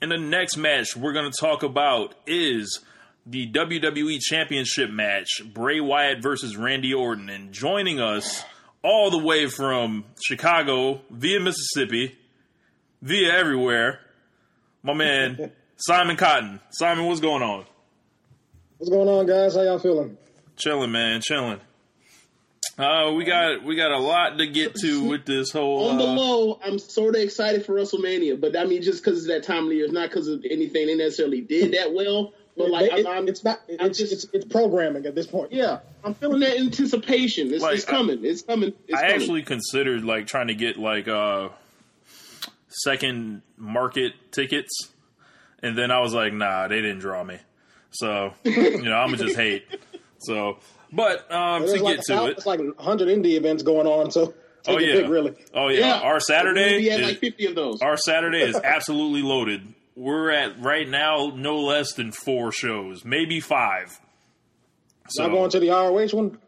And the next match we're going to talk about is the WWE Championship match Bray Wyatt versus Randy Orton. And joining us all the way from Chicago via Mississippi, via everywhere, my man Simon Cotton. Simon, what's going on? What's going on, guys? How y'all feeling? Chilling, man, chilling. Uh, we got we got a lot to get to with this whole. On the uh, low, I'm sort of excited for WrestleMania, but I mean, just because it's that time of the year, it's not because of anything they necessarily did that well. But like, It- I'm, I'm, it's not. I'm It's, just- it's it's programming at this point. yeah, I'm feeling that anticipation. It's, Like, it's coming. It's coming. It's I coming. actually considered like trying to get like uh second market tickets, and then I was like, nah, they didn't draw me. So you know, I'm gonna just hate. So, but um, to like get to about- it, it's like 100 indie events going on. So take oh your yeah, pick, really. oh yeah, our Saturday, We had is, like 50 of those. our Saturday is absolutely loaded. We're at right now no less than four shows, maybe five. So Y'all going to the ROH one?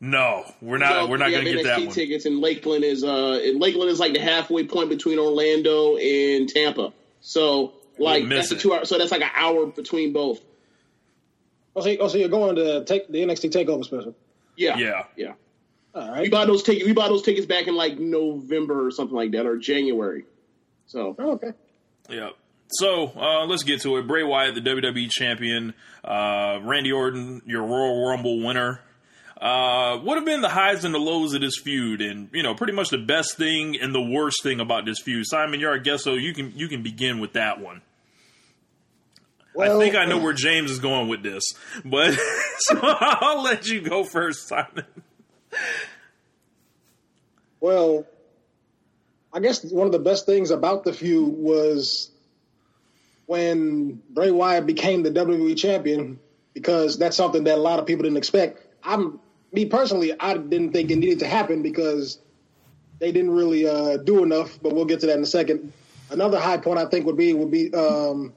no, we're not. So, we're not we going to have get that one. Tickets in Lakeland is uh, and Lakeland is like the halfway point between Orlando and Tampa. So like that's a two hour. So that's like an hour between both. Oh, so, oh, so you're going to take the NXT Takeover special? Yeah, Yeah. yeah. All We right. bought those tickets. We bought those tickets back in like November or something like that, or January. So Oh, okay. Yeah. So uh, let's get to it. Bray Wyatt, the WWE champion. Uh, Randy Orton, your Royal Rumble winner. Uh, what have been the highs and the lows of this feud, and you know, pretty much the best thing and the worst thing about this feud? Simon, you're our guest, so you can you can begin with that one. Well, I think I know where James is going with this, but so I'll let you go first, Simon. Well, I guess one of the best things about the feud was when Bray Wyatt became the WWE champion, because that's something that a lot of people didn't expect. I'm me personally, I didn't think it needed to happen because they didn't really uh, do enough. But we'll get to that in a second. Another high point I think would be would be um,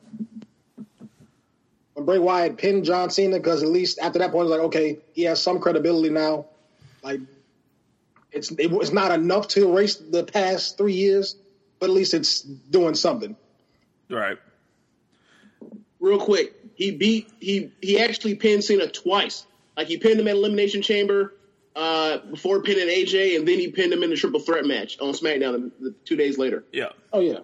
Bray Wyatt pinned John Cena, because at least after that point, it was like, okay, he has some credibility now. Like it's it was not enough to erase the past three years, but at least it's doing something. Right. real quick, he beat he he actually pinned Cena twice. Like he pinned him at Elimination Chamber uh, before pinning AJ, and then he pinned him in the Triple Threat match on SmackDown the, the, two days later. Yeah. Oh yeah,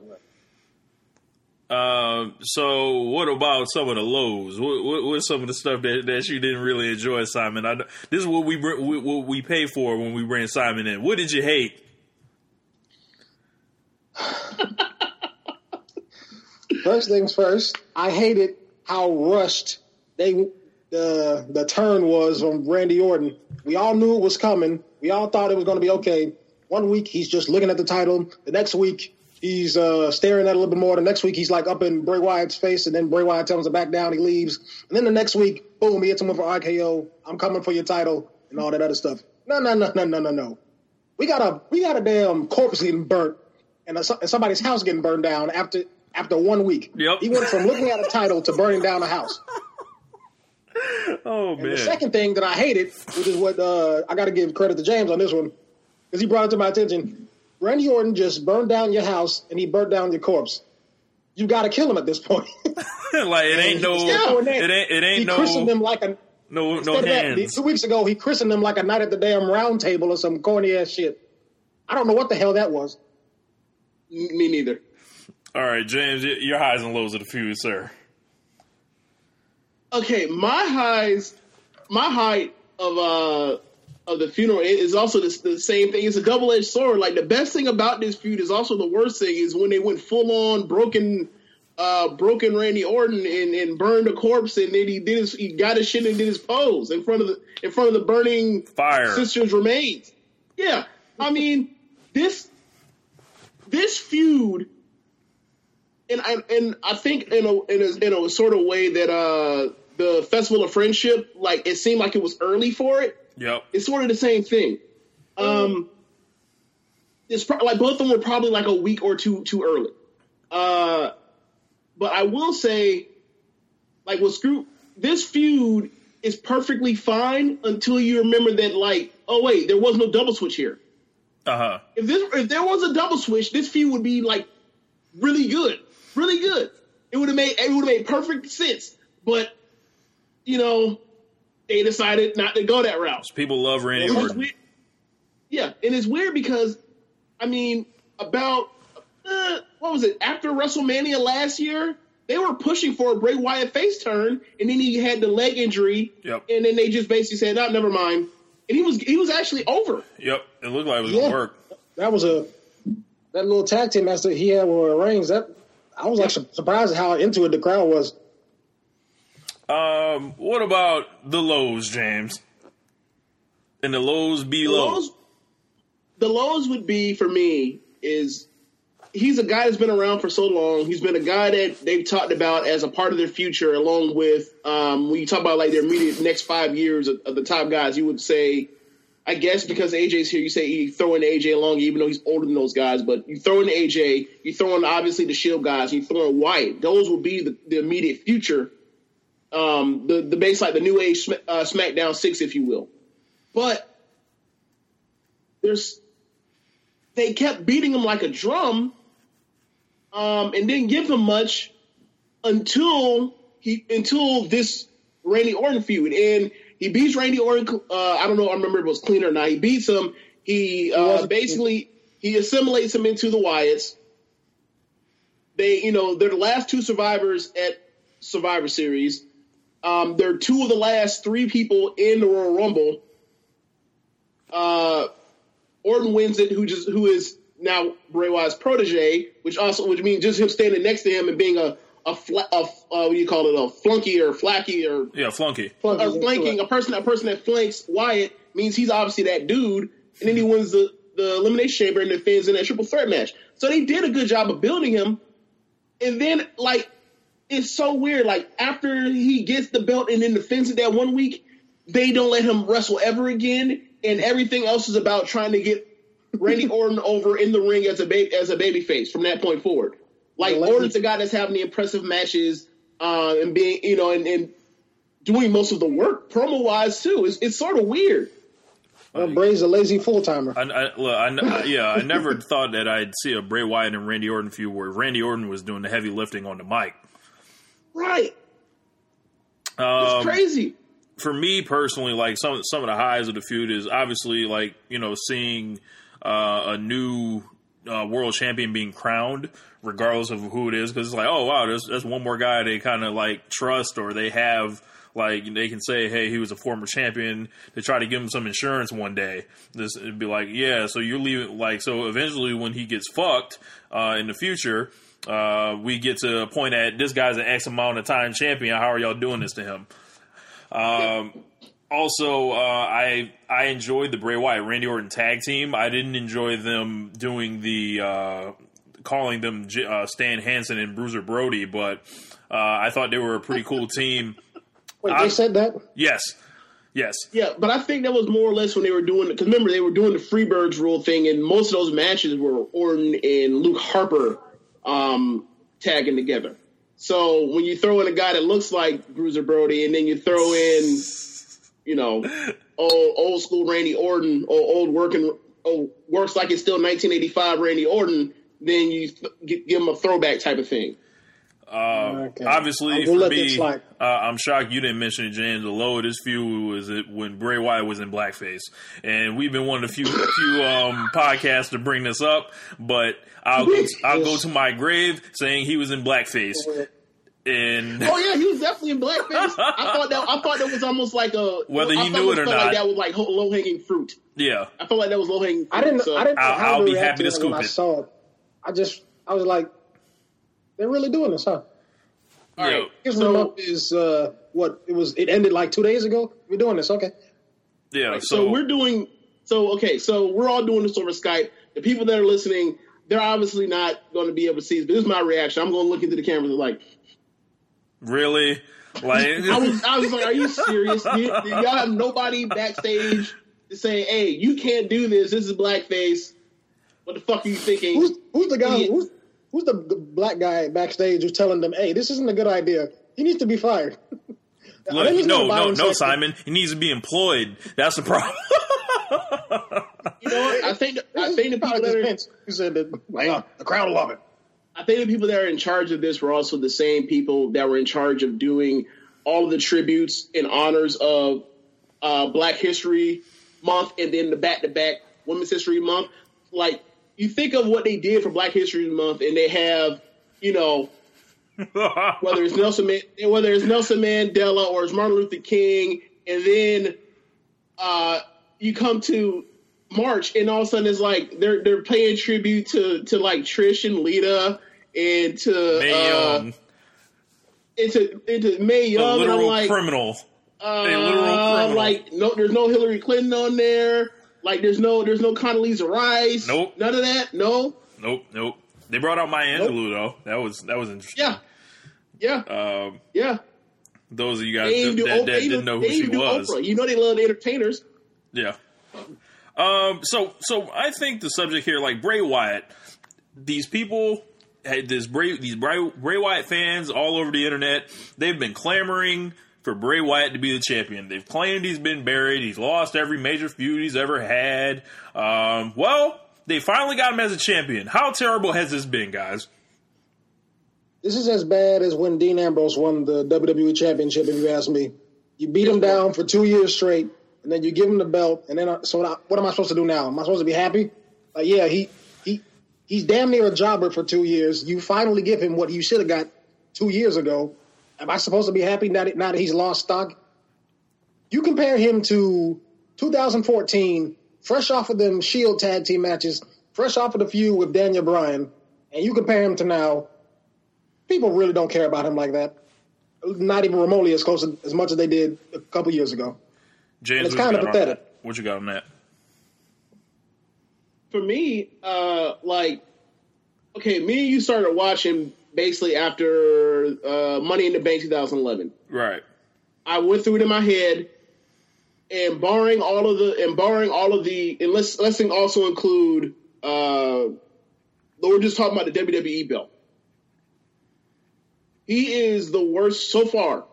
Uh, so what about some of the lows? What, what, what's some of the stuff that, that you didn't really enjoy, Simon? I, this is what we what we pay for when we bring Simon in. What did you hate? First things first, I hated how rushed they the the turn was from Randy Orton. We all knew it was coming. We all thought it was going to be okay. One week he's just looking at the title. The next week he's uh, staring at a little bit more. The next week he's like up in Bray Wyatt's face, and then Bray Wyatt tells him to back down. He leaves, and then the next week, boom, he hits him with an RKO. I'm coming for your title and all that other stuff. No, no, no, no, no, no, no. We got a we got a damn corpse getting burnt and, a, and somebody's house getting burned down after after one week. Yep. He went from looking at a title to burning down a house. Oh And man, the second thing that I hated, which is what uh, I got to give credit to James on this one, because he brought it to my attention. Randy Orton just burned down your house and he burnt down your corpse. You got to kill him at this point. like it ain't no, Instead of doing that, it ain't it he ain't christened no him like a no no instead of that, hands. two weeks ago he christened him like a knight at the damn round table or some corny ass shit. I don't know what the hell that was. M- Me neither. All right, James, your highs and lows of the feud, sir. Okay, my highs, my height of uh of the funeral is also the, the same thing. It's a double edged sword. Like the best thing about this feud is also the worst thing is when they went full on broken. Uh, broken Randy Orton and, and burned a corpse, and then he did his, he got his shit and did his pose in front of the in front of the burning Fire. sister's remains. Yeah, I mean this this feud, and I and I think in a in a, in a sort of way that uh the Festival of Friendship, like it seemed like it was early for it. Yep. It's sort of the same thing. Um, it's pro- like both of them were probably like a week or two too early. Uh, but I will say, like with Screw, this feud is perfectly fine until you remember that, like, oh wait, there was no double switch here. Uh huh. If this if there was a double switch, this feud would be like really good, really good. It would have made it would have made perfect sense. But you know, they decided not to go that route. People love Randy Orton. weird. Yeah, and it's weird because, I mean, about uh, what was it after WrestleMania last year? They were pushing for a Bray Wyatt face turn, and then he had the leg injury, Yep. and then they just basically said, "No, never mind." And he was he was actually over. Yep, it looked like it was Yeah. gonna work. That was a that little tag team match that he had with Reigns. That I was like surprised at how into it the crowd was. Um, what about the lows, James? And the lows be The low. lows, the lows would be for me is he's a guy that's been around for so long. He's been a guy that they've talked about as a part of their future, along with um, when you talk about like their immediate next five years of, of the top guys. You would say, I guess because AJ's here, you say you throw in AJ along, even though he's older than those guys. But you throw in AJ, you throw in obviously the Shield guys, you throw in Wyatt. Those will be the, the immediate future. Um, the the base like the new age uh, SmackDown six, if you will. But there's they kept beating him like a drum, um, and didn't give him much until he until this Randy Orton feud, and he beats Randy Orton. Uh, I don't know, I remember if it was clean or not. He beats him. He uh, basically he assimilates him into the Wyatts. They, you know, they're the last two survivors at Survivor Series. Um, they're two of the last three people in the Royal Rumble. Uh, Orton wins it, who just who is now Bray Wyatt's protege, which also which means just him standing next to him and being a a, fla- a uh, what do you call it a flunky or flacky or Yeah, flunky. or flanking a person a person that flanks Wyatt means he's obviously that dude, and then he wins the the elimination chamber and defends in that triple threat match. So they did a good job of building him, and then like it's so weird. Like after he gets the belt and then defends it that one week, they don't let him wrestle ever again, and everything else is about trying to get Randy Orton over in the ring as a ba- as a baby face from that point forward. Like Yeah, let me- Orton's the guy that's having the impressive matches uh, and being you know and, and doing most of the work promo wise too. It's it's sort of weird. Uh, Bray's a lazy full timer. I, I, look, I, I- yeah, I never thought that I'd see a Bray Wyatt and Randy Orton feud where Randy Orton was doing the heavy lifting on the mic. Right. It's Um, crazy. for me personally, like some some of the highs of the feud is obviously like you know seeing uh, a new uh, world champion being crowned, regardless of who it is, because it's like oh wow, there's, there's one more guy they kind of like trust or they have. Like they can say, "Hey, he was a former champion." To try to give him some insurance one day, this it'd be like, "Yeah." So you're leaving, like, so eventually when he gets fucked uh, in the future, uh, we get to a point at this guy's an X amount of time champion. How are y'all doing this to him? Um, also, uh, I I enjoyed the Bray Wyatt Randy Orton tag team. I didn't enjoy them doing the uh, calling them J- uh, Stan Hansen and Bruiser Brody, but uh, I thought they were a pretty cool team. Wait, I- they said that? Yes, yes, Yeah, but I think that was more or less when they were doing because remember they were doing the Freebirds rule thing, and most of those matches were Orton and Luke Harper um, tagging together. So when you throw in a guy that looks like Bruiser Brody, and then you throw in, you know, old old school Randy Orton, or old working, oh, works like it's still 1985 Randy Orton, then you th- give him a throwback type of thing. Okay. Obviously, I'll for me, this slide. uh, I'm shocked you didn't mention it, James. The low of this feud was it when Bray Wyatt was in blackface, and we've been one of the few few um, podcasts to bring this up. But I'll go, I'll go to my grave saying he was in blackface, and Oh yeah, he was definitely in blackface. I thought that I thought that was almost like a Whether I he thought knew it or felt not. Like that was like low hanging fruit. yeah, I felt like that was low hanging. I didn't. So, I didn't I'll- I'll be happy to to it scoop I saw it. I just, I was like, they're really doing this, huh? All right. Here's So- so, is uh, what it was. It ended like two days ago. We're doing this, okay? yeah. So, So, we're doing. So okay, so we're all doing this over Skype. The people that are listening, they're obviously not going to be able to see this. But this is my reaction. I'm going to look into the cameras and like, really like I was, I was like, are you serious? Do, y- do y'all have nobody backstage to say, hey, you can't do this. This is blackface. What the fuck are you thinking? Who's who's the guy? Who's who's the, the black guy backstage who's telling them, "Hey, this isn't a good idea. He needs to be fired." Look, no, no, no, Simon. He needs to be employed. That's the problem. You know what? I think I think the people probably that are Vince who said that. Hang on, the crowd will love it. I I think the people that are in charge of this were also the same people that were in charge of doing all of the tributes and honors of uh, Black History Month and then the back to back Women's History Month. Like you think of what they did for Black History Month, and they have, you know, whether it's Nelson whether it's Nelson Mandela or it's Martin Luther King, and then uh, you come to March, and all of a sudden it's like they're they're paying tribute to to like Trish and Lita and to Mae uh, Young, into into Mae Young, and I'm like, criminal. uh, a literal criminal. like no, there's no Hillary Clinton on there. Like there's no there's no Condoleezza Rice. Nope. none of that. No. Nope, nope. They brought out Maya Angelou though. That was that was interesting. Yeah. Yeah. Um, Yeah. those of you guys that, do, that, that didn't know who she was, Oprah. You know they love the entertainers. Yeah. Um. So so I think the subject here, like Bray Wyatt, these people had this Bray these Bray, Bray Wyatt fans all over the internet. They've been clamoring for Bray Wyatt to be the champion. They've claimed he's been buried. He's lost every major feud he's ever had. Um. Well, they finally got him as a champion. How terrible has this been, guys? This is as bad as when Dean Ambrose won the WWE Championship. If you ask me, you beat him down for two years straight, and then you give him the belt, and then uh, so what, what am I supposed to do now? Am I supposed to be happy? Like, yeah, he he he's damn near a jobber for two years. You finally give him what you should have got two years ago. Am I supposed to be happy now that, now that he's lost stock? You compare him to 2014, fresh off of them Shield tag team matches, fresh off of the feud with Daniel Bryan, and you compare him to now. People really don't care about him like that. Not even remotely as close as much as they did a couple years ago. James, It's kinda got on pathetic. What you got on that? For me, uh, like, okay, me and you started watching basically after uh, Money in the Bank 2011. Right. I went through it in my head, and barring all of the, and barring all of the, and let's let's also include, uh, we're just talking about the WWE belt. He is the worst so far.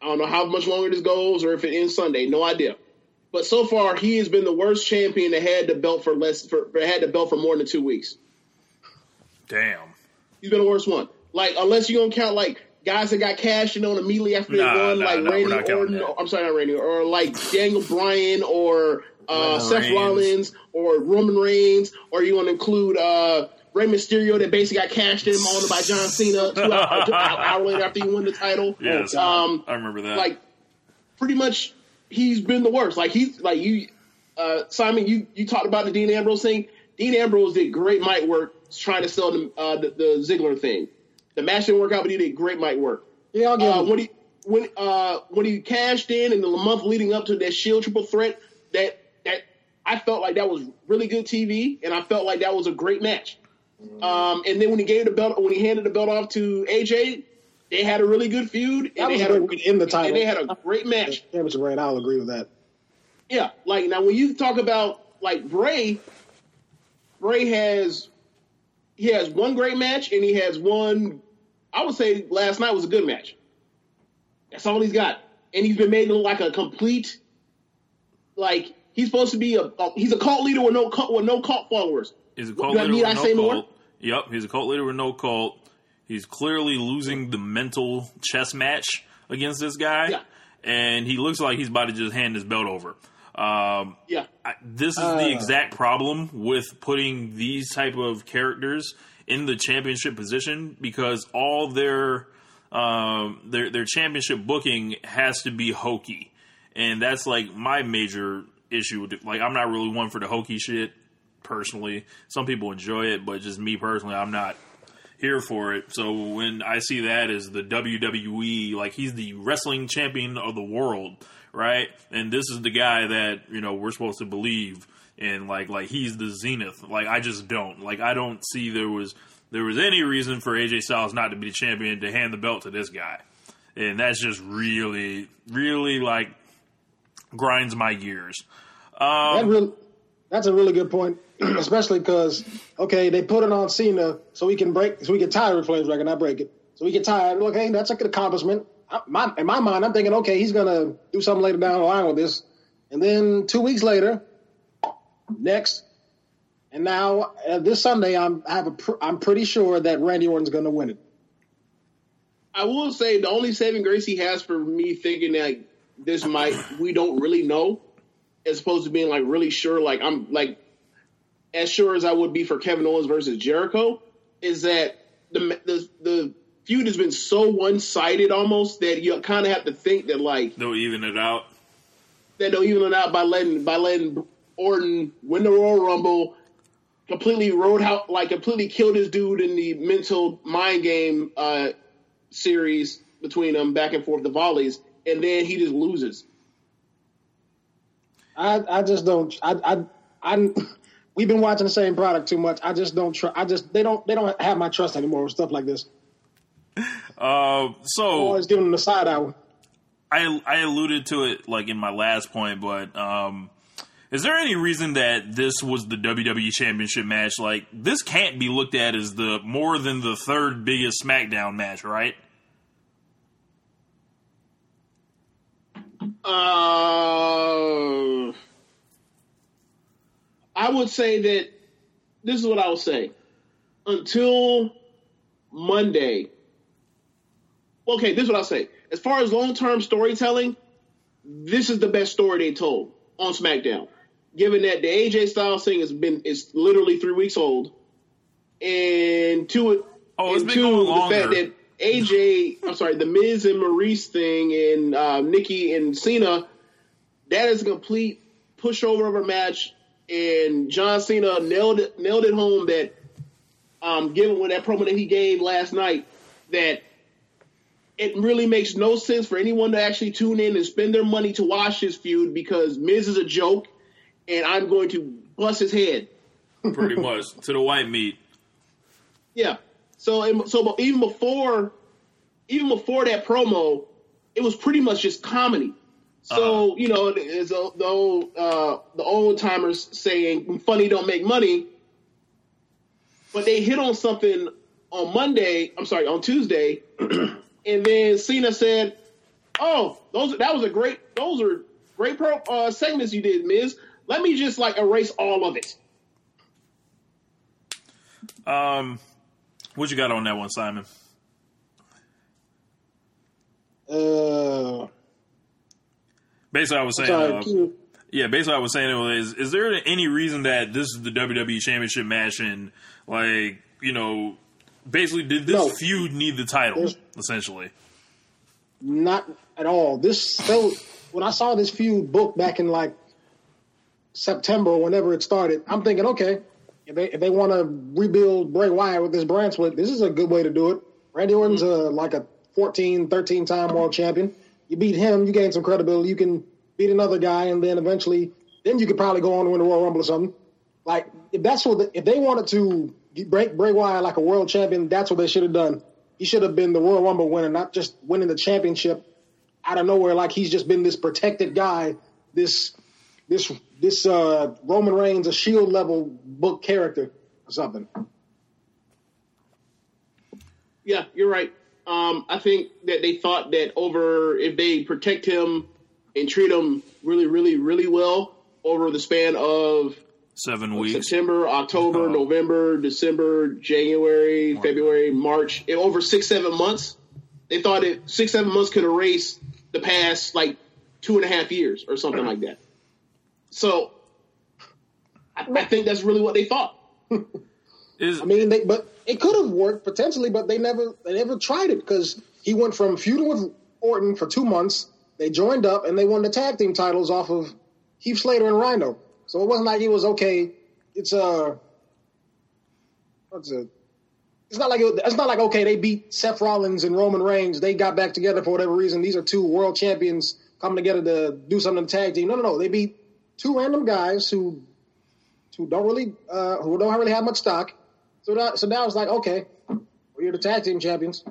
I don't know how much longer this goes, or if it ends Sunday, no idea. But so far, he has been the worst champion that had the belt for less, for had the belt for more than two weeks. Damn. He's been the worst one. Like, unless you don't count like guys that got cashed in on immediately after Nah, they won, nah, like nah, Randy Orton. Or, I'm sorry, not Randy, or like Daniel Bryan, or uh, Roman Seth Reigns. Rollins, or Roman Reigns, or you want to include uh, Rey Mysterio that basically got cashed in on by John Cena two hours an hour later after he won the title. Yes. Um, I remember that. like pretty much he's been the worst. Like he's like you, uh, Simon. You you talked about the Dean Ambrose thing. Dean Ambrose did great mic work trying to sell the uh, the, the Ziggler thing. The match didn't work out, but he did great mic work. Yeah, I'll give Uh, him. when he when uh when he cashed in in the month leading up to that Shield triple threat, that that I felt like that was really good TV, and I felt like that was a great match. Um, and then when he gave the belt, when he handed the belt off to AJ, they had a really good feud, and they had a a great way to end the title. and they had a great match. Championship reign, I'll agree with that. Yeah, like now when you talk about like Bray, Bray has he has one great match and he has one. I would say last night was a good match. That's all he's got, and he's been made to look like a complete. Like he's supposed to be a, a he's a cult leader with no cult, with no cult followers. He's a cult leader I no say more? cult. Yep, he's a cult leader with no cult. He's clearly losing the mental chess match against this guy, Yeah. and he looks like he's about to just hand his belt over. Um, Yeah, I, this is Uh. the exact problem with putting these type of characters in the championship position because all their um, their their championship booking has to be hokey, and that's like my major issue. With it. Like I'm not really one for the hokey shit personally. Some people enjoy it, but just me personally, I'm not here for it. So when I see that as the WWE, like he's the wrestling champion of the world, right? And this is the guy that you know we're supposed to believe in, like like he's the zenith. Like I just don't like I don't see there was there was any reason for AJ Styles not to be the champion to hand the belt to this guy, and that's just really really like grinds my gears. Um, That real, that's a really good point, especially because okay, they put it on Cena so we can break, so we can tie Ric Flair's record, not break it. So we can tie it. Okay, that's a good accomplishment. My, in my mind, I'm thinking, okay, he's gonna do something later down the line with this, and then two weeks later, next, And now uh, this Sunday, I'm I have a pr- I'm pretty sure that Randy Orton's to win it. I will say the only saving grace he has for me thinking that this might we don't really know, as opposed to being like really sure, like I'm like as sure as I would be for Kevin Owens versus Jericho, is that the the the feud has been so one sided almost that you kind of have to think that like They'll even it out. that they'll even it out by letting by letting Orton win the Royal Rumble, completely rode out like completely killed his dude in the mental mind game uh, series between them back and forth the volleys, and then he just loses. I I just don't I I I. We've been watching the same product too much. I just don't trust. I just they don't they don't have my trust anymore with stuff like this. Uh, so Always giving them the side eye. I I alluded to it like in my last point, but um, is there any reason that this was the WWE Championship match? Like this can't be looked at as the more than the third biggest SmackDown match, right? Uh, I would say that this is what I would say. Until Monday. Okay, this is what I'll say. As far as long term storytelling, this is the best story they told on SmackDown. Given that the AJ Styles thing has been is literally three weeks old, and two, Oh, it's and been two, going the longer. fact that AJ, I'm sorry, the Miz and Maurice thing, and uh, Nikki and Cena, that is a complete pushover of a match. And John Cena nailed it, nailed it home that, um, given what that promo that he gave last night, that it really makes no sense for anyone to actually tune in and spend their money to watch this feud because Miz is a joke, and I'm going to bust his head. Pretty much to the white meat. Yeah. So so even before even before that promo, it was pretty much just comedy. So you know, it's the the old uh, the old timers saying "funny don't make money," but they hit on something on Monday. I'm sorry, on Tuesday, and then Cena said, "Oh, those that was a great those are great pro uh, segments you did, Miz. Let me just like erase all of it." Um, what you got on that one, Simon? Uh, Basically, I was saying, sorry, uh, yeah. Basically, I was saying is, is there any reason that this is the WWE Championship match and like you know, basically, did this No. feud need the title? Essentially, Not at all. This so when I saw this feud book back in like September, whenever it started, I'm thinking, okay, if they if they want to rebuild Bray Wyatt with this brand split, this is a good way to do it. Randy Orton's a, mm-hmm. like a 14, 13 time world champion. You beat him, you gain some credibility. You can beat another guy, and then eventually, then you could probably go on to win the Royal Rumble or something. Like if that's what the, if they wanted to break Bray Wyatt like a world champion, that's what they should have done. He should have been the Royal Rumble winner, not just winning the championship out of nowhere like he's just been this protected guy, this this this uh, Roman Reigns a Shield level book character or something. Yeah, you're right. Um, I think that they thought that over if they protect him and treat him really, really, really well over the span of seven weeks. September, October, Oh. November, December, January, February, March, in over six, seven months, they thought it six, seven months could erase the past like two and a half years or something like that. So I, I think that's really what they thought. Is I mean, they but it could have worked potentially, but they never they never tried it because he went from feuding with Orton for two months. They joined up and they won the tag team titles off of Heath Slater and Rhino. So it wasn't like it was okay. It's uh, what's it? It's not like it, it's not like okay. They beat Seth Rollins and Roman Reigns. They got back together for whatever reason. These are two world champions coming together to do something in the tag team. No, no, no. They beat two random guys who who don't really uh, who don't really have much stock. So that, so now it's like okay, we're the tag team champions.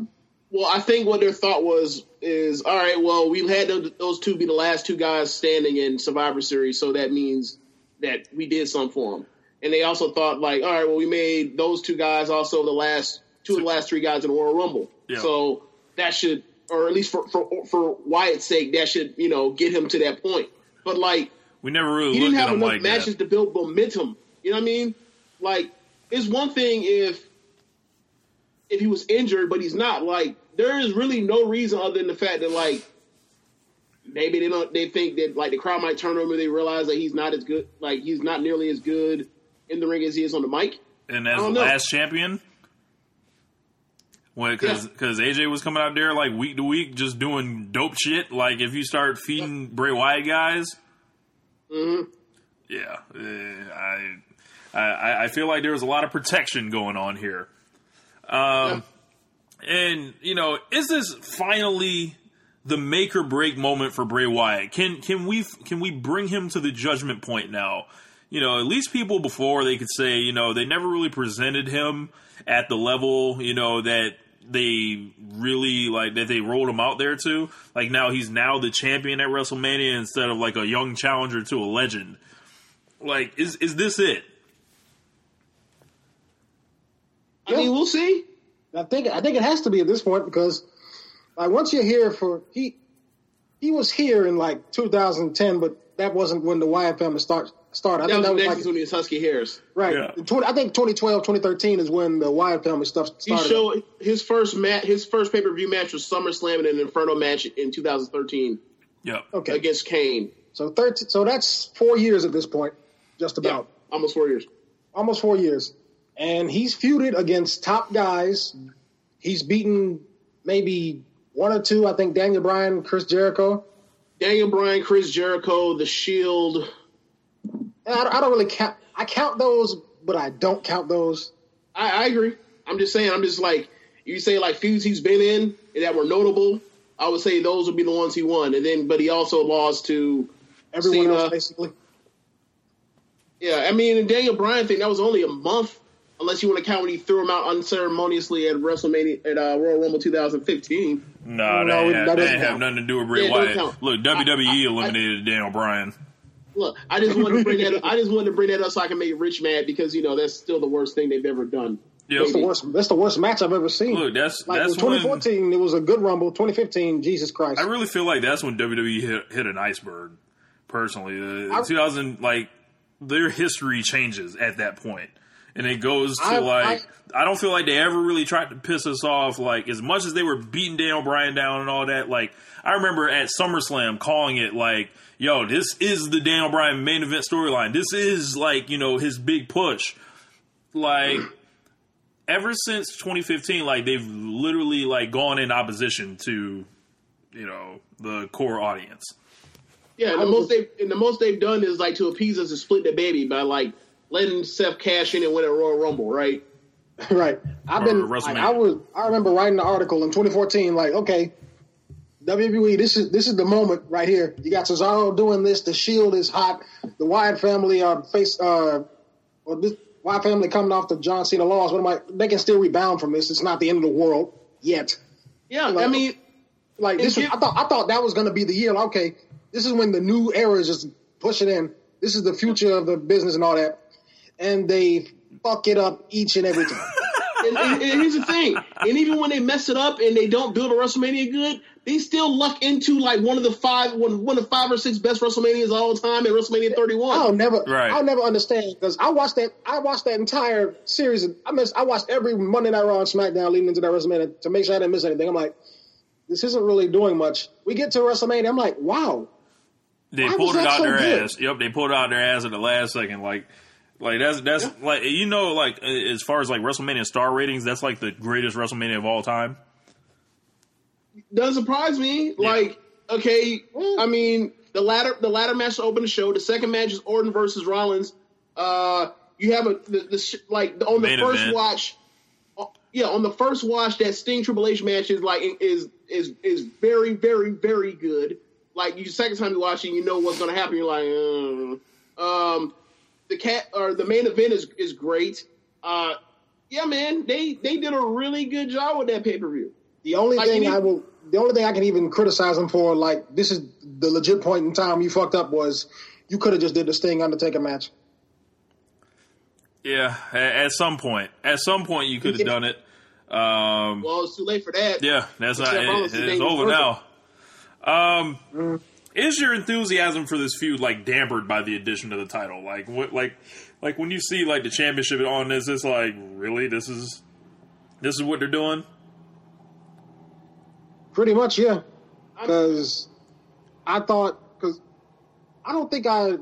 Well, I think what their thought was is, all right, well, we've had those two be the last two guys standing in Survivor Series, so that means that we did something for them. And they also thought, like, all right, well, we made those two guys also the last two of the last three guys in the Royal Rumble, Yeah. so that should, or at least for for for Wyatt's sake, that should you know get him to that point. But like, we never really he didn't have enough like matches that. to build momentum. You know what I mean? Like, it's one thing if if he was injured, but he's not. Like, there is really no reason other than the fact that like maybe they don't they think that like the crowd might turn on him and they realize that he's not as good like he's not nearly as good in the ring as he is on the mic. And as I the know. last champion, because Yeah. because AJ was coming out there like week to week just doing dope shit. Like if you start feeding Bray Wyatt guys, Mhm. yeah, uh, I, I I feel like there was a lot of protection going on here. Um, and you know, is this finally the make or break moment for Bray Wyatt? Can can we can we bring him to the judgment point now? You know, at least people before they could say, you know, they never really presented him at the level, you know, that they really like that they rolled him out there to. Like now he's now the champion at WrestleMania instead of like a young challenger to a legend. Like, is is this it? I mean, we'll see. I think I think it has to be at this point because like once you're here for he he was here in like 2010, but that wasn't when the Wyatt family start started. I That think was, that was next like is when he was Husky Harris. right. Yeah. 20, I think 2012, 2013 is when the Wyatt family stuff He started. showed his first match. His first pay per view match was SummerSlam and an Inferno match in 2013 Yeah. okay, against Kane. so 13, so that's four years at this point, just Yeah, about almost four years. almost four years, and he's feuded against top guys. He's beaten maybe one or two. I think Daniel Bryan, Chris Jericho. Daniel Bryan, Chris Jericho, The Shield. I, I don't really count. I count those, but I don't count those. I, I agree. I'm just saying. I'm just like you say, like feuds he's been in that were notable. I would say those would be the ones he won, and then but he also lost to Everyone Cena. else, basically. Yeah, I mean, the Daniel Bryan thing that was only a month, unless you want to count when he threw him out unceremoniously at WrestleMania at uh, Royal Rumble 2015. No, No, that, it- ain't- that that doesn't have nothing to do with Bray Yeah, Wyatt. Look, WWE I- I- eliminated Daniel Bryan. Look, I just wanted to bring that. Up. I just wanted to bring that up so I can make Rich mad because you know that's still the worst thing they've ever done. Yep. That's the worst. That's the worst match I've ever seen. Look, that's like that's in when 2014, it was a good Rumble. 2015, Jesus Christ. I really feel like that's when WWE hit, hit an iceberg. Personally, the I- 2000 like their history changes at that point, and it goes to I- like I, don't feel like they ever really tried to piss us off. Like as much as they were beating Daniel Bryan down and all that. Like I remember at SummerSlam calling it like, "Yo, this is the Daniel Bryan main event storyline. This is like you know his big push." Like ever since 2015, like they've literally like gone in opposition to you know the core audience. Yeah, the most they and the most they've done is like to appease us and split the baby by like letting Seth cash in and win a Royal Rumble, right? right. I've been. Like, I was. I remember writing the article in 2014. Like, okay, WWE, this is this is the moment right here. You got Cesaro doing this. The Shield is hot. The Wyatt family are face. Uh, or this Wyatt family coming off the John Cena loss. What am I? They can still rebound from this. It's not the end of the world yet. Yeah, Like- I mean, Like this, was, give- I thought I thought that was going to be the year. Like, okay, this is when the new era is just pushing in. This is the future of the business and all that, and they fuck it up each and every time. and, and, and here's the thing, and even when they mess it up and they don't build a WrestleMania good, they still luck into like one of the five, one, one of five or six best WrestleManias of all time at WrestleMania 31. I'll never, Right. I'll never understand because I watched that. I watched that entire series. and I missed. I watched every Monday Night Raw and SmackDown leading into that WrestleMania to make sure I didn't miss anything. I'm like, this isn't really doing much. We get to WrestleMania. I'm like, wow. They pulled it out so their good? ass. Yep, they pulled it out their ass at the last second. Like, like that's that's like you know, like as far as like WrestleMania star ratings, that's like the greatest WrestleMania of all time. doesn't surprise me. Like, okay, I mean, the ladder the ladder match to open the show. The second match is Orton versus Rollins. Uh, you have a the, the sh- like on the Main first event. watch. uh, Yeah, on the first watch, that Sting Triple H match is like is is is very very very good. Like you second time you watch it, you know what's going to happen. You're like, uh. um, the cat or the main event is is great. Uh, yeah, man, they they did a really good job with that pay per view. The only Like, thing I will, the only thing I can even criticize them for, like this is the legit point in time you fucked up was you could have just did the Sting Undertaker match. Yeah, at, at some point, at some point you could have done it. Um, Well, it's too late for that. yeah, that's not Seth it, it's over Virgil. now. Um, is your enthusiasm for this feud like dampered by the addition of the title? Like what like like when you see like the championship on this, it's like really this is this is what they're doing. Pretty much, yeah. Because I thought because I don't think I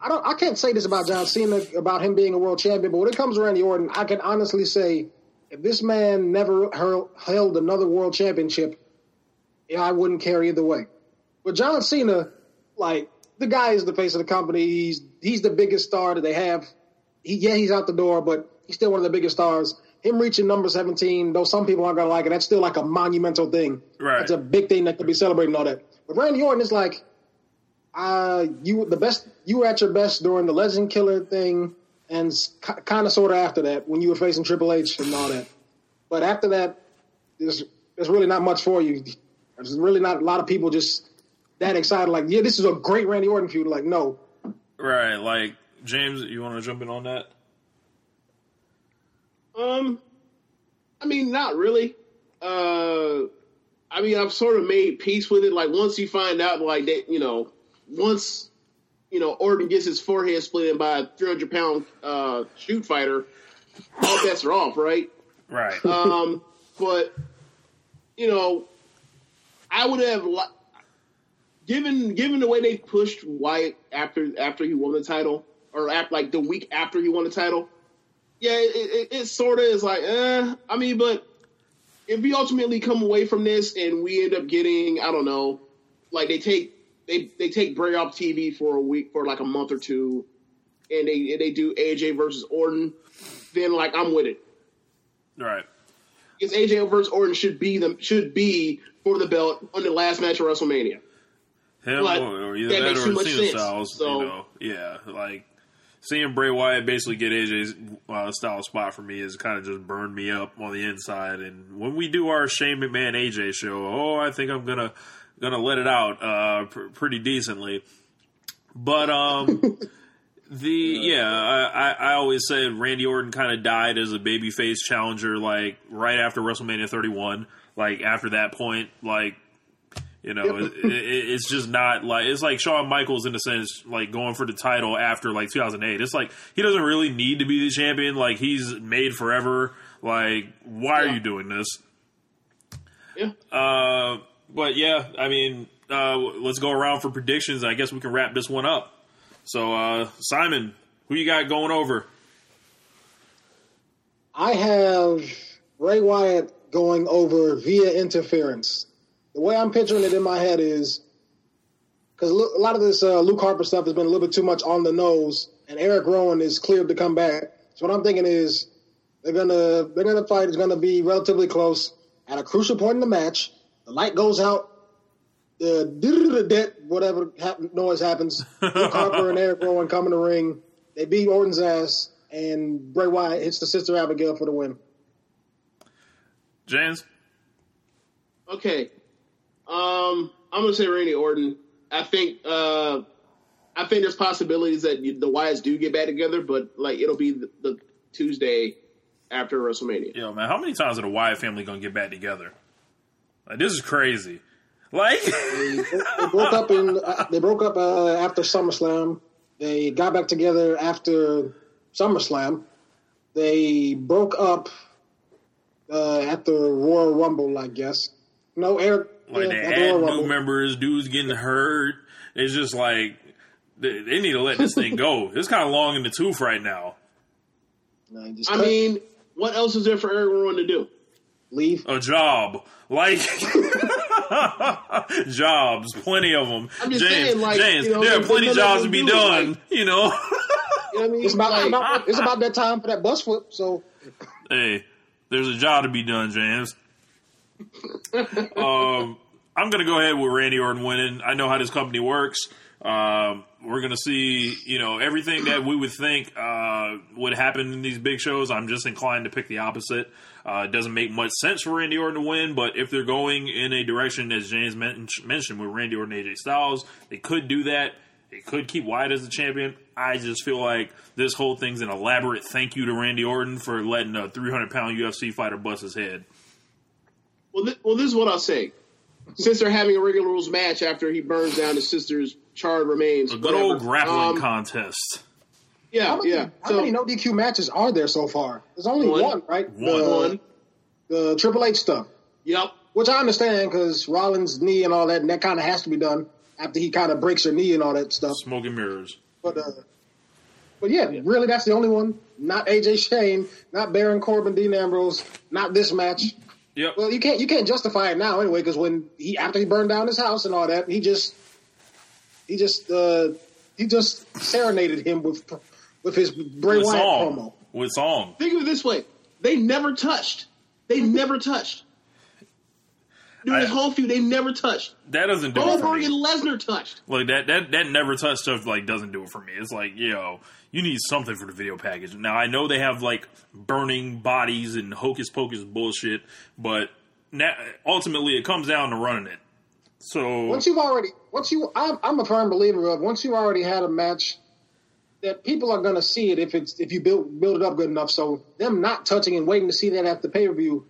I don't I can't say this about John Cena about him being a world champion, but when it comes to Randy Orton, I can honestly say if this man never held another world championship, yeah, I wouldn't care either way. But John Cena, like the guy is the face of the company. He's he's the biggest star that they have. He, yeah, he's out the door, but he's still one of the biggest stars. Him reaching number seventeen, though some people aren't gonna like it, that's still like a monumental thing. Right, it's a big thing that could be celebrating all that. But Randy Orton is like, uh, you the best. You were at your best during the Legend Killer thing, and kind of sort of after that when you were facing Triple H and all that. But after that, there's there's really not much for you. There's really not a lot of people just that excited. Like, yeah, this is a great Randy Orton feud. Like, no. Right. Like James, you want to jump in on that? Um, I mean, not really. Uh, I mean, I've sort of made peace with it. Like once you find out, like that, you know, once you know Orton gets his forehead split in by a 300 pound uh, shoot fighter, all bets are off, right? Right. Um, but you know, I would have given given the way they pushed Wyatt after after he won the title, or after, like the week after he won the title. Yeah, it, it, it sort of is like, eh. I mean, but if we ultimately come away from this and we end up getting, I don't know, like they take they they take Bray off TV for a week for like a month or two, and they and they do AJ versus Orton, then like I'm with it. Right. Because AJ versus Orton should be the should be for the belt on the last match of WrestleMania. Like, or either that, that or Cena Styles. So, you know, yeah, like seeing Bray Wyatt basically get AJ's uh, style spot for me has kind of just burned me up on the inside. And when we do our Shane McMahon AJ show, oh, I think I'm gonna gonna let it out uh, pr- pretty decently. But um, the yeah, I, I always said Randy Orton kind of died as a babyface challenger, like right after WrestleMania 31. Like after that point, like you know, it, it, it's just not like it's like Shawn Michaels in a sense, like going for the title after like 2008. It's like he doesn't really need to be the champion. Like he's made forever. Like why yeah. are you doing this? Yeah. Uh, but yeah, I mean, uh, let's go around for predictions. I guess we can wrap this one up. So, uh, Simon, who you got going over? I have Bray Wyatt going over via interference the way I'm picturing it in my head is because a lot of this uh, Luke Harper stuff has been a little bit too much on the nose, and Eric Rowan is cleared to come back. So what I'm thinking is they're gonna they're gonna fight is gonna be relatively close at a crucial point in the match. The light goes out, the whatever noise happens. Luke Harper and Eric Rowan come in the ring. They beat Orton's ass, and Bray Wyatt hits the Sister Abigail for the win. James. Okay, um, I'm gonna say Randy Orton. I think uh, I think there's possibilities that the Wyatts do get back together, but like it'll be the, the Tuesday after WrestleMania. Yo, man, how many times are the Wyatt family gonna get back together? Like this is crazy. Like they, they, broke up in uh, they broke up uh, after SummerSlam. They got back together after SummerSlam. They broke up uh, at the Royal Rumble, I guess. No, Eric like yeah, they add new members, dudes getting hurt. It's just like they, they need to let this thing go. It's kind of long in the tooth right now. I mean, what else is there for everyone to do? Leave a job, like jobs, plenty of them. I'm just James, saying, like, James, you know, there are plenty jobs to be done. Like, you know, you know I mean? it's about, like, about it's about that time for that bus flip. So, hey, there's a job to be done, James um, I'm going to go ahead with Randy Orton winning. I know how this company works. Um, we're going to see, you know, everything that we would think uh, would happen in these big shows. I'm just inclined to pick the opposite. Uh, it doesn't make much sense for Randy Orton to win, but if they're going in a direction, as James mentioned, with Randy Orton and AJ Styles, they could do that. They could keep Wyatt as the champion. I just feel like this whole thing's an elaborate thank you to Randy Orton for letting a 300 pound UFC fighter bust his head. Well, th- well, this is what I'll say. since they're having a regular rules match after he burns down his sister's charred remains. A good whatever. old grappling Um, contest. Yeah, How many, yeah. how So many no DQ matches are there so far? There's only One. one, right? One. The, one. the Triple H stuff, Yep. which I understand because Rollins' knee and all that, and that kind of has to be done after he kind of breaks her knee and all that stuff. Smoke and mirrors. But uh, but yeah, really, that's the only one. Not AJ Shane, not Baron Corbin, Dean Ambrose, not this match. Yep. Well, you can't you can't justify it now anyway because when he after he burned down his house and all that, he just he just uh he just serenaded him with with his Bray With Wyatt song. promo. With song. Think of it this way: they never touched. They never touched. During this I- whole feud, they never touched. That doesn't do it for Goldberg me. and Lesnar touched. Like that, that, that never touched stuff like doesn't do it for me. It's like, yo, you need something for the video package. Now I know they have like burning bodies and hocus pocus bullshit, but now, ultimately it comes down to running it. So Once you've already once you I'm, I'm a firm believer of once you already had a match that people are going to see it if it's if you build build it up good enough. So them not touching and waiting to see that at the pay per view,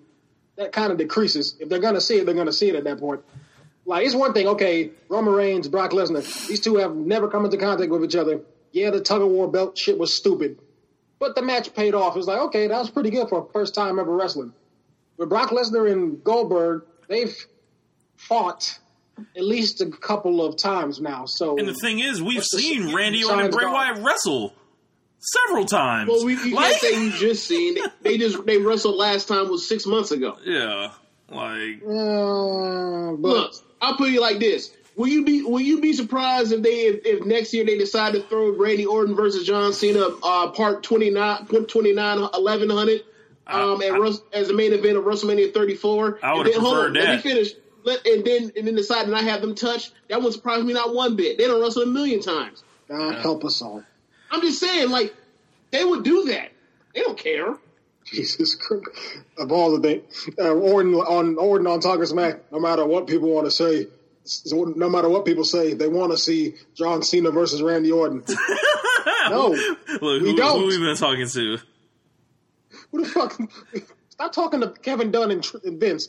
that kind of decreases. If they're going to see it, they're going to see it at that point. Like it's one thing, okay, Roman Reigns, Brock Lesnar, these two have never come into contact with each other. Yeah, the tug of war belt shit was stupid, but the match paid off. It was like, okay, that was pretty good for a first time ever wrestling. But Brock Lesnar and Goldberg, they've fought at least a couple of times now. So and the thing is, we've seen? Randy Orton and Bray. Wyatt wrestle several times. Well, we, you Like- can't say you just seen. They, they just they wrestled last time was six months ago. yeah, like Uh, but Look, I'll put it like this: Will you be Will you be surprised if they if, if next year they decide to throw Randy Orton versus John Cena uh, part 29, 29 1100 um, at Rus- as the main event of WrestleMania 34? I would've And then- hold preferred on, Let that. me finish. Let, and then and then decide to not have them touch. That wouldn't surprise me not one bit. They don't wrestle a million times. God help us all. I'm just saying, like they would do that. They don't care. Jesus Christ. Of all the things, uh, Orton on Orton on Talking Smack, no matter what people want to say, no matter what people say, they want to see John Cena versus Randy Orton. no, look, we don't. who we been talking to? who the fuck? Stop talking to Kevin Dunn and, and Vince.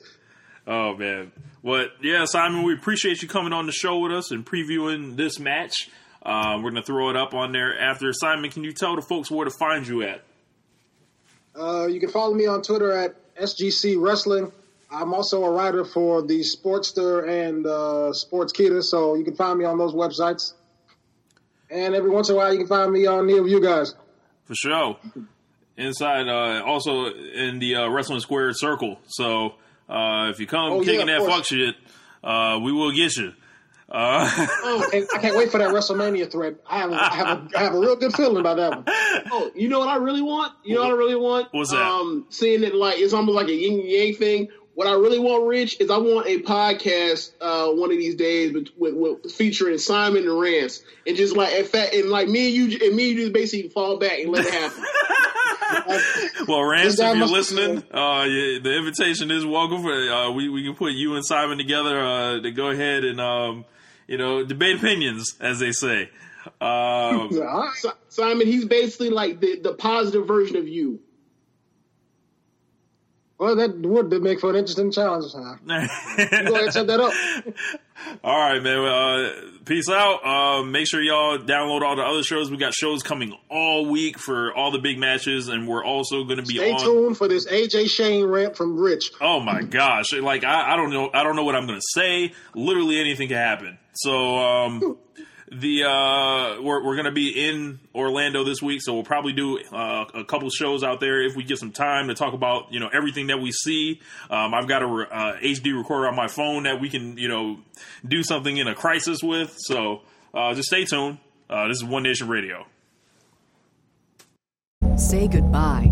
Oh man, but yeah, Simon, we appreciate you coming on the show with us and previewing this match. Uh, we're gonna throw it up on there after. Simon, can you tell the folks where to find you at? Uh, you can follow me on Twitter at SGC Wrestling. I'm also a writer for the Sportster and uh, Sportskeeda, so you can find me on those websites. And every once in a while, you can find me on Neil You Guys. For sure. Inside, uh, also in the uh, Wrestling Square Circle. So uh, if you come Oh, kicking of that fuck shit, uh, we will get you. Uh, I can't, I can't wait for that WrestleMania thread. I have, a, I, have a, I have a real good feeling about that one. Oh, you know what I really want? You know what I really want? What's that? Um, seeing it like it's almost like a yin and yang thing. What I really want, Rich, is I want a podcast uh, one of these days with, with, with featuring Simon and Rance, and just like in fact, and like me and you, and me and you just basically fall back and let it happen. well, Rance, if you're listening, uh, yeah, the invitation is welcome. For uh, we we can put you and Simon together uh, to go ahead and um, you know debate opinions, as they say. Um, Simon, he's basically like the, the positive version of you. Well, that would make for an interesting challenge. Huh? Go ahead and set that up. All right, man. Uh, peace out. Uh, make sure y'all download all the other shows. We got shows coming all week for all the big matches, and we're also going to be on Stay on. tuned for this AJ Shane rant from Rich. Oh my gosh! Like I, I don't know. I don't know what I'm going to say. Literally anything can happen. So um, the uh, we're we're going to be in Orlando this week, so we'll probably do uh, a couple shows out there if we get some time to talk about you know everything that we see. Um, I've got a re- uh, HD recorder on my phone that we can you know do something in a crisis with. So uh, just stay tuned. Uh, this is One Nation Radio. Say goodbye